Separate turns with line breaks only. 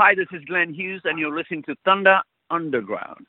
Hi, this is Glenn Hughes, and you're listening to Thunder Underground.